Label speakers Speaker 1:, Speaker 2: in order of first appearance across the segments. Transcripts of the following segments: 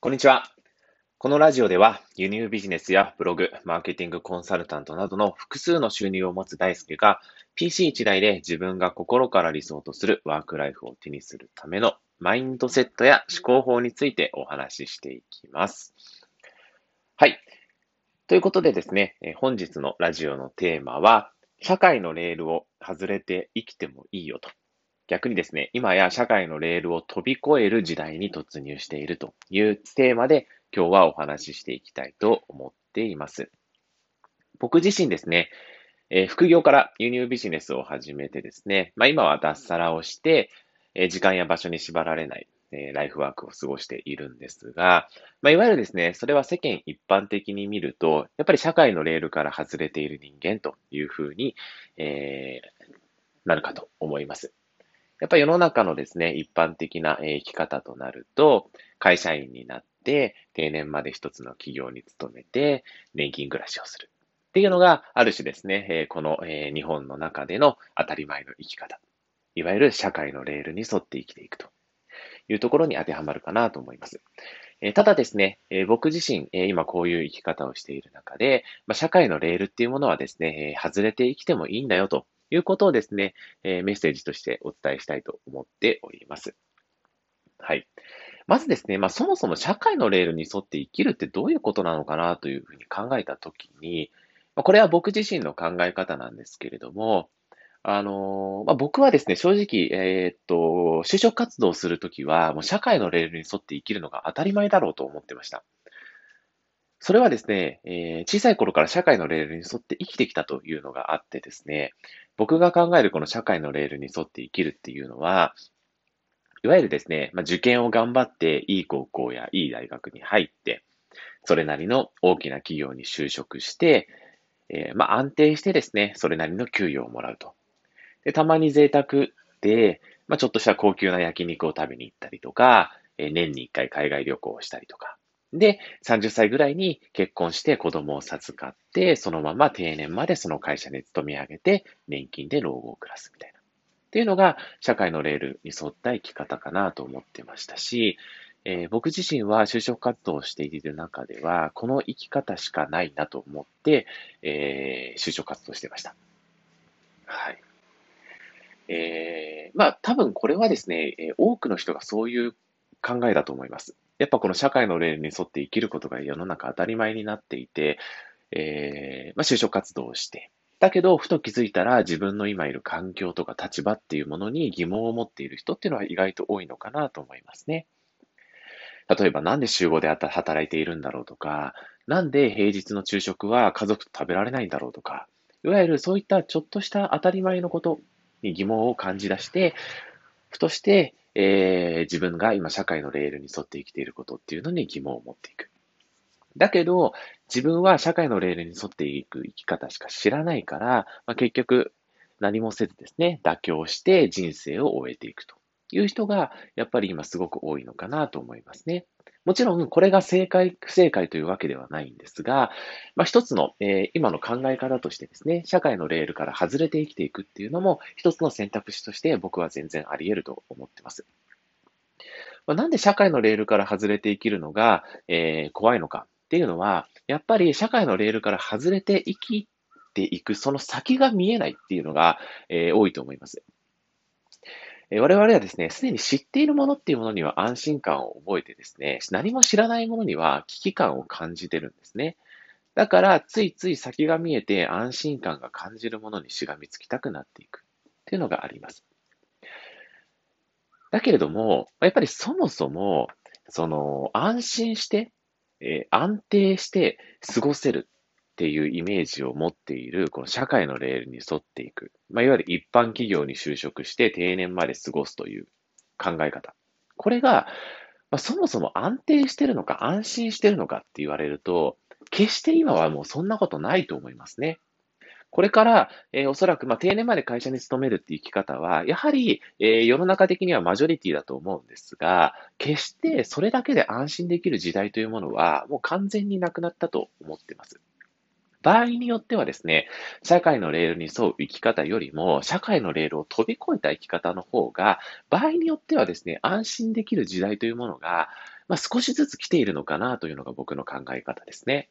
Speaker 1: こんにちは。このラジオでは輸入ビジネスやブログ、マーケティングコンサルタントなどの複数の収入を持つ大輔が PC1 台で自分が心から理想とするワークライフを手にするためのマインドセットや思考法についてお話ししていきます。はい。ということでですね、本日のラジオのテーマは、社会のレールを外れて生きてもいいよと逆にですね、今や社会のレールを飛び越える時代に突入しているというテーマで今日はお話ししていきたいと思っています。僕自身ですね、えー、副業から輸入ビジネスを始めてですね、まあ、今は脱サラをして、えー、時間や場所に縛られない、えー、ライフワークを過ごしているんですが、まあ、いわゆるですね、それは世間一般的に見ると、やっぱり社会のレールから外れている人間というふうに、えなるかと思います。やっぱり世の中のですね、一般的な生き方となると、会社員になって、定年まで一つの企業に勤めて、年金暮らしをする。っていうのが、ある種ですね、この日本の中での当たり前の生き方。いわゆる社会のレールに沿って生きていくというところに当てはまるかなと思います。ただですね、僕自身、今こういう生き方をしている中で、社会のレールっていうものはですね、外れて生きてもいいんだよということをですね、えー、メッセージとしてお伝えしたいと思っております。はい。まずですね、まあ、そもそも社会のレールに沿って生きるってどういうことなのかなというふうに考えたときに、まあ、これは僕自身の考え方なんですけれども、あのー、まあ、僕はですね、正直、えー、っと、就職活動をするときは、もう社会のレールに沿って生きるのが当たり前だろうと思ってました。それはですね、えー、小さい頃から社会のレールに沿って生きてきたというのがあってですね、僕が考えるこの社会のレールに沿って生きるっていうのは、いわゆるですね、まあ、受験を頑張っていい高校やいい大学に入って、それなりの大きな企業に就職して、えー、まあ、安定してですね、それなりの給与をもらうと。でたまに贅沢で、まあ、ちょっとした高級な焼肉を食べに行ったりとか、えー、年に一回海外旅行をしたりとか、で、30歳ぐらいに結婚して子供を授かって、そのまま定年までその会社に勤め上げて、年金で老後を暮らすみたいな。っていうのが、社会のレールに沿った生き方かなと思ってましたし、えー、僕自身は就職活動をしている中では、この生き方しかないなと思って、えー、就職活動してました。はい。えー、まあ、多分これはですね、多くの人がそういう考えだと思います。やっぱこの社会のレールに沿って生きることが世の中当たり前になっていて、えー、まあ、就職活動をして、だけど、ふと気づいたら自分の今いる環境とか立場っていうものに疑問を持っている人っていうのは意外と多いのかなと思いますね。例えば、なんで週5で働いているんだろうとか、なんで平日の昼食は家族と食べられないんだろうとか、いわゆるそういったちょっとした当たり前のことに疑問を感じ出して、ふとしてえー、自分が今社会のレールに沿って生きていることっていうのに疑問を持っていく。だけど、自分は社会のレールに沿っていく生き方しか知らないから、まあ、結局何もせずですね、妥協して人生を終えていくという人が、やっぱり今すごく多いのかなと思いますね。もちろん、これが正解、不正解というわけではないんですが、まあ、一つの、えー、今の考え方としてですね、社会のレールから外れて生きていくっていうのも、一つの選択肢として僕は全然あり得ると思ってます。まあ、なんで社会のレールから外れて生きるのが、えー、怖いのかっていうのは、やっぱり社会のレールから外れて生きていく、その先が見えないっていうのが、えー、多いと思います。我々はですね、すでに知っているものっていうものには安心感を覚えてですね、何も知らないものには危機感を感じてるんですね。だから、ついつい先が見えて安心感が感じるものにしがみつきたくなっていくっていうのがあります。だけれども、やっぱりそもそも、その、安心して、え、安定して過ごせるっていうイメージを持っている、この社会のレールに沿っていく。まあ、いわゆる一般企業に就職して定年まで過ごすという考え方。これが、まあ、そもそも安定してるのか安心してるのかって言われると、決して今はもうそんなことないと思いますね。これから、えー、おそらく、まあ、定年まで会社に勤めるっていう生き方は、やはり、えー、世の中的にはマジョリティだと思うんですが、決してそれだけで安心できる時代というものは、もう完全になくなったと思ってます。場合によってはですね、社会のレールに沿う生き方よりも、社会のレールを飛び越えた生き方の方が、場合によってはですね、安心できる時代というものが、まあ、少しずつ来ているのかなというのが僕の考え方ですね。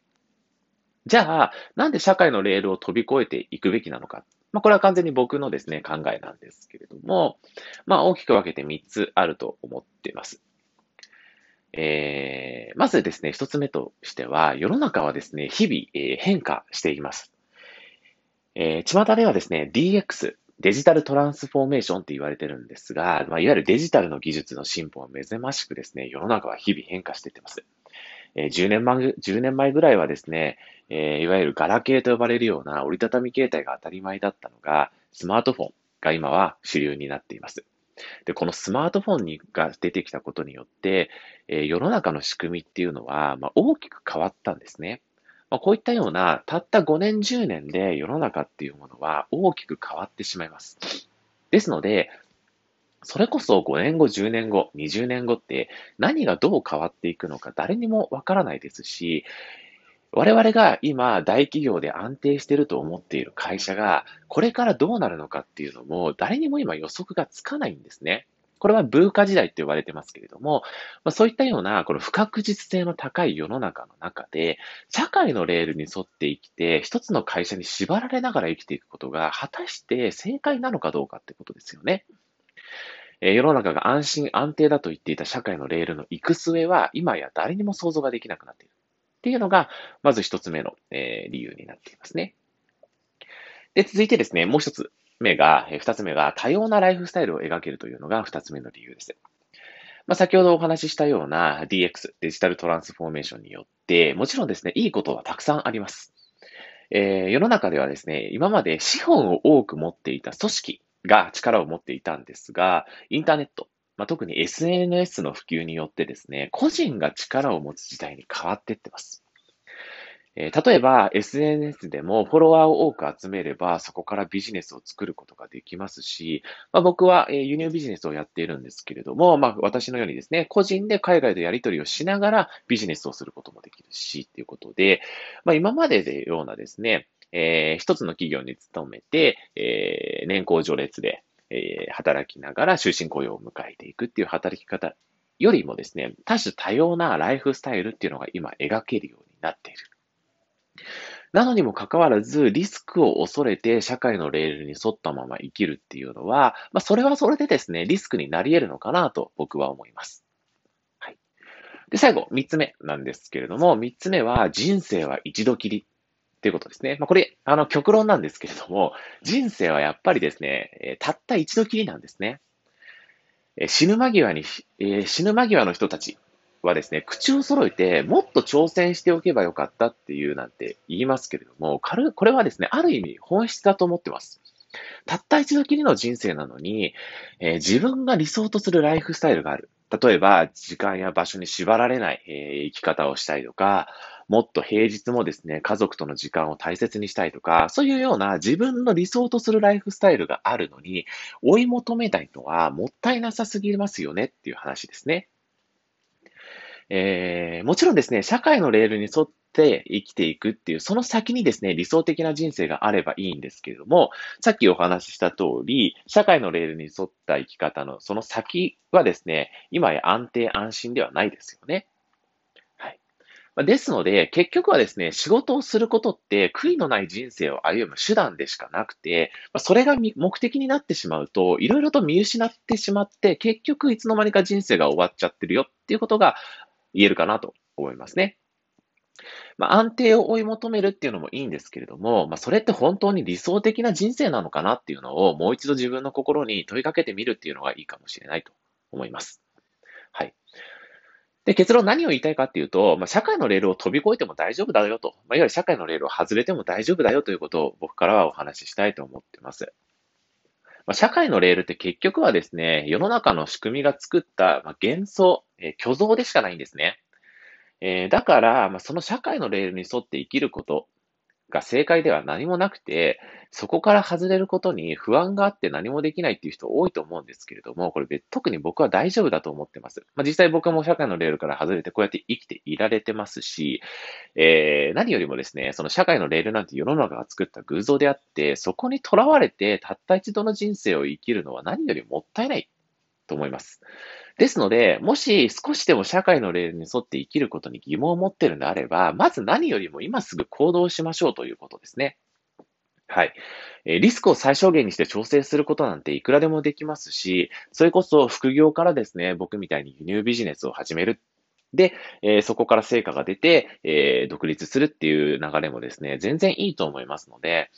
Speaker 1: じゃあ、なんで社会のレールを飛び越えていくべきなのか。まあ、これは完全に僕のですね、考えなんですけれども、まあ、大きく分けて3つあると思っています。えー、まずですね、一つ目としては、世の中はですね、日々、えー、変化しています。えー、巷ではですね、DX、デジタルトランスフォーメーションって言われてるんですが、まあ、いわゆるデジタルの技術の進歩は目覚ましくですね、世の中は日々変化していってます。えー、10年前、10年前ぐらいはですね、えー、いわゆるガラケーと呼ばれるような折りたたみ携帯が当たり前だったのが、スマートフォンが今は主流になっています。で、このスマートフォンにが出てきたことによって、えー、世の中の仕組みっていうのは、まあ、大きく変わったんですね。まあ、こういったような、たった5年、10年で世の中っていうものは大きく変わってしまいます。ですので、それこそ5年後、10年後、20年後って何がどう変わっていくのか誰にもわからないですし、我々が今大企業で安定していると思っている会社がこれからどうなるのかっていうのも誰にも今予測がつかないんですね。これはブーカ時代って呼ばれてますけれども、まあ、そういったようなこの不確実性の高い世の中の中で、社会のレールに沿って生きて、一つの会社に縛られながら生きていくことが果たして正解なのかどうかってことですよね。え世の中が安心安定だと言っていた社会のレールの行く末は、今や誰にも想像ができなくなっている。っていうのが、まず一つ目の、え理由になっていますね。で、続いてですね、もう一つ目が、二つ目が、多様なライフスタイルを描けるというのが二つ目の理由です。まあ、先ほどお話ししたような DX、デジタルトランスフォーメーションによって、もちろんですね、いいことはたくさんあります。えー、世の中ではですね、今まで資本を多く持っていた組織が力を持っていたんですが、インターネット、まあ、特に SNS の普及によってですね、個人が力を持つ時代に変わっていってます。えー、例えば SNS でもフォロワーを多く集めればそこからビジネスを作ることができますし、まあ、僕は、え輸入ビジネスをやっているんですけれども、まあ、私のようにですね、個人で海外とやり取りをしながらビジネスをすることもできるし、ということで、まあ、今までのようなですね、えー、一つの企業に勤めて、えー、年功序列で、えー、働きながら終身雇用を迎えていくっていう働き方よりもですね、多種多様なライフスタイルっていうのが今描けるようになっている。なのにもかかわらず、リスクを恐れて社会のレールに沿ったまま生きるっていうのは、まあ、それはそれでですね、リスクになり得るのかなと僕は思います。はい。で、最後、三つ目なんですけれども、三つ目は、人生は一度きりっていうことですね。まあ、これ、あの、極論なんですけれども、人生はやっぱりですね、えたった一度きりなんですね。え死ぬ間際に、えー、死ぬ間際の人たち、はですね、口を揃えて、もっと挑戦しておけばよかったっていうなんて言いますけれども、これはですね、ある意味本質だと思ってます。たった一度きりの人生なのに、えー、自分が理想とするライフスタイルがある。例えば、時間や場所に縛られない、えー、生き方をしたいとか、もっと平日もですね、家族との時間を大切にしたいとか、そういうような自分の理想とするライフスタイルがあるのに、追い求めたいのはもったいなさすぎますよねっていう話ですね。えー、もちろんですね、社会のレールに沿って生きていくっていう、その先にですね、理想的な人生があればいいんですけれども、さっきお話しした通り、社会のレールに沿った生き方のその先はですね、今や安定安心ではないですよね。ですので、結局はですね、仕事をすることって悔いのない人生を歩む手段でしかなくて、それが目的になってしまうと、いろいろと見失ってしまって、結局いつの間にか人生が終わっちゃってるよっていうことが言えるかなと思いますね。まあ、安定を追い求めるっていうのもいいんですけれども、まあ、それって本当に理想的な人生なのかなっていうのをもう一度自分の心に問いかけてみるっていうのがいいかもしれないと思います。はい。で、結論何を言いたいかっていうと、まあ、社会のレールを飛び越えても大丈夫だよと、まあ、いわゆる社会のレールを外れても大丈夫だよということを僕からはお話ししたいと思ってます。まあ、社会のレールって結局はですね、世の中の仕組みが作った、ま幻想、え虚像でしかないんですね。えー、だから、まあ、その社会のレールに沿って生きることが正解では何もなくて、そこから外れることに不安があって何もできないっていう人多いと思うんですけれども、これ特に僕は大丈夫だと思ってます。まあ、実際僕も社会のレールから外れてこうやって生きていられてますし、えー、何よりもですね、その社会のレールなんて世の中が作った偶像であって、そこにとらわれてたった一度の人生を生きるのは何よりもったいないと思います。ですので、もし少しでも社会の例に沿って生きることに疑問を持ってるのであれば、まず何よりも今すぐ行動しましょうということですね。はい。リスクを最小限にして調整することなんていくらでもできますし、それこそ副業からですね、僕みたいに輸入ビジネスを始めるで、えー、そこから成果が出て、えー、独立するっていう流れもですね、全然いいと思いますので、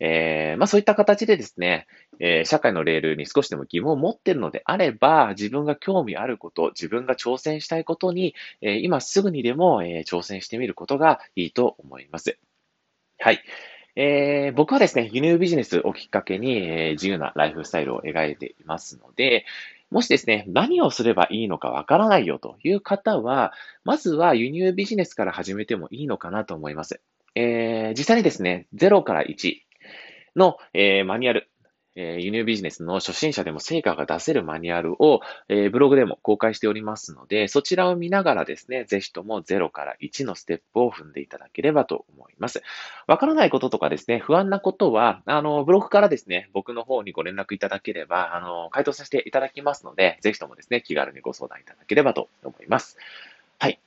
Speaker 1: えー、まあそういった形でですね、え社会のレールに少しでも疑問を持っているのであれば、自分が興味あること、自分が挑戦したいことに、え今すぐにでも、え挑戦してみることがいいと思います。はい。えー、僕はですね、輸入ビジネスをきっかけに、えー、自由なライフスタイルを描いていますので、もしですね、何をすればいいのかわからないよという方は、まずは輸入ビジネスから始めてもいいのかなと思います。えー、実際にですね、0から1の、えー、マニュアル、えー、輸入ビジネスの初心者でも成果が出せるマニュアルを、えー、ブログでも公開しておりますので、そちらを見ながらですね、ぜひとも0から1のステップを踏んでいただければと思います。わからないこととかですね、不安なことは、あの、ブログからですね、僕の方にご連絡いただければ、あの、回答させていただきますので、ぜひともですね、気軽にご相談いただければと思います。はい。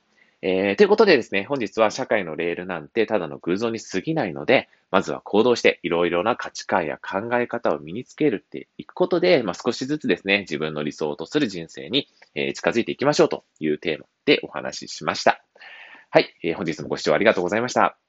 Speaker 1: えー、ということでですね、本日は社会のレールなんてただの偶像に過ぎないので、まずは行動していろいろな価値観や考え方を身につけるっていくことで、まあ、少しずつですね、自分の理想とする人生に、えー、近づいていきましょうというテーマでお話ししました。はい、えー、本日もご視聴ありがとうございました。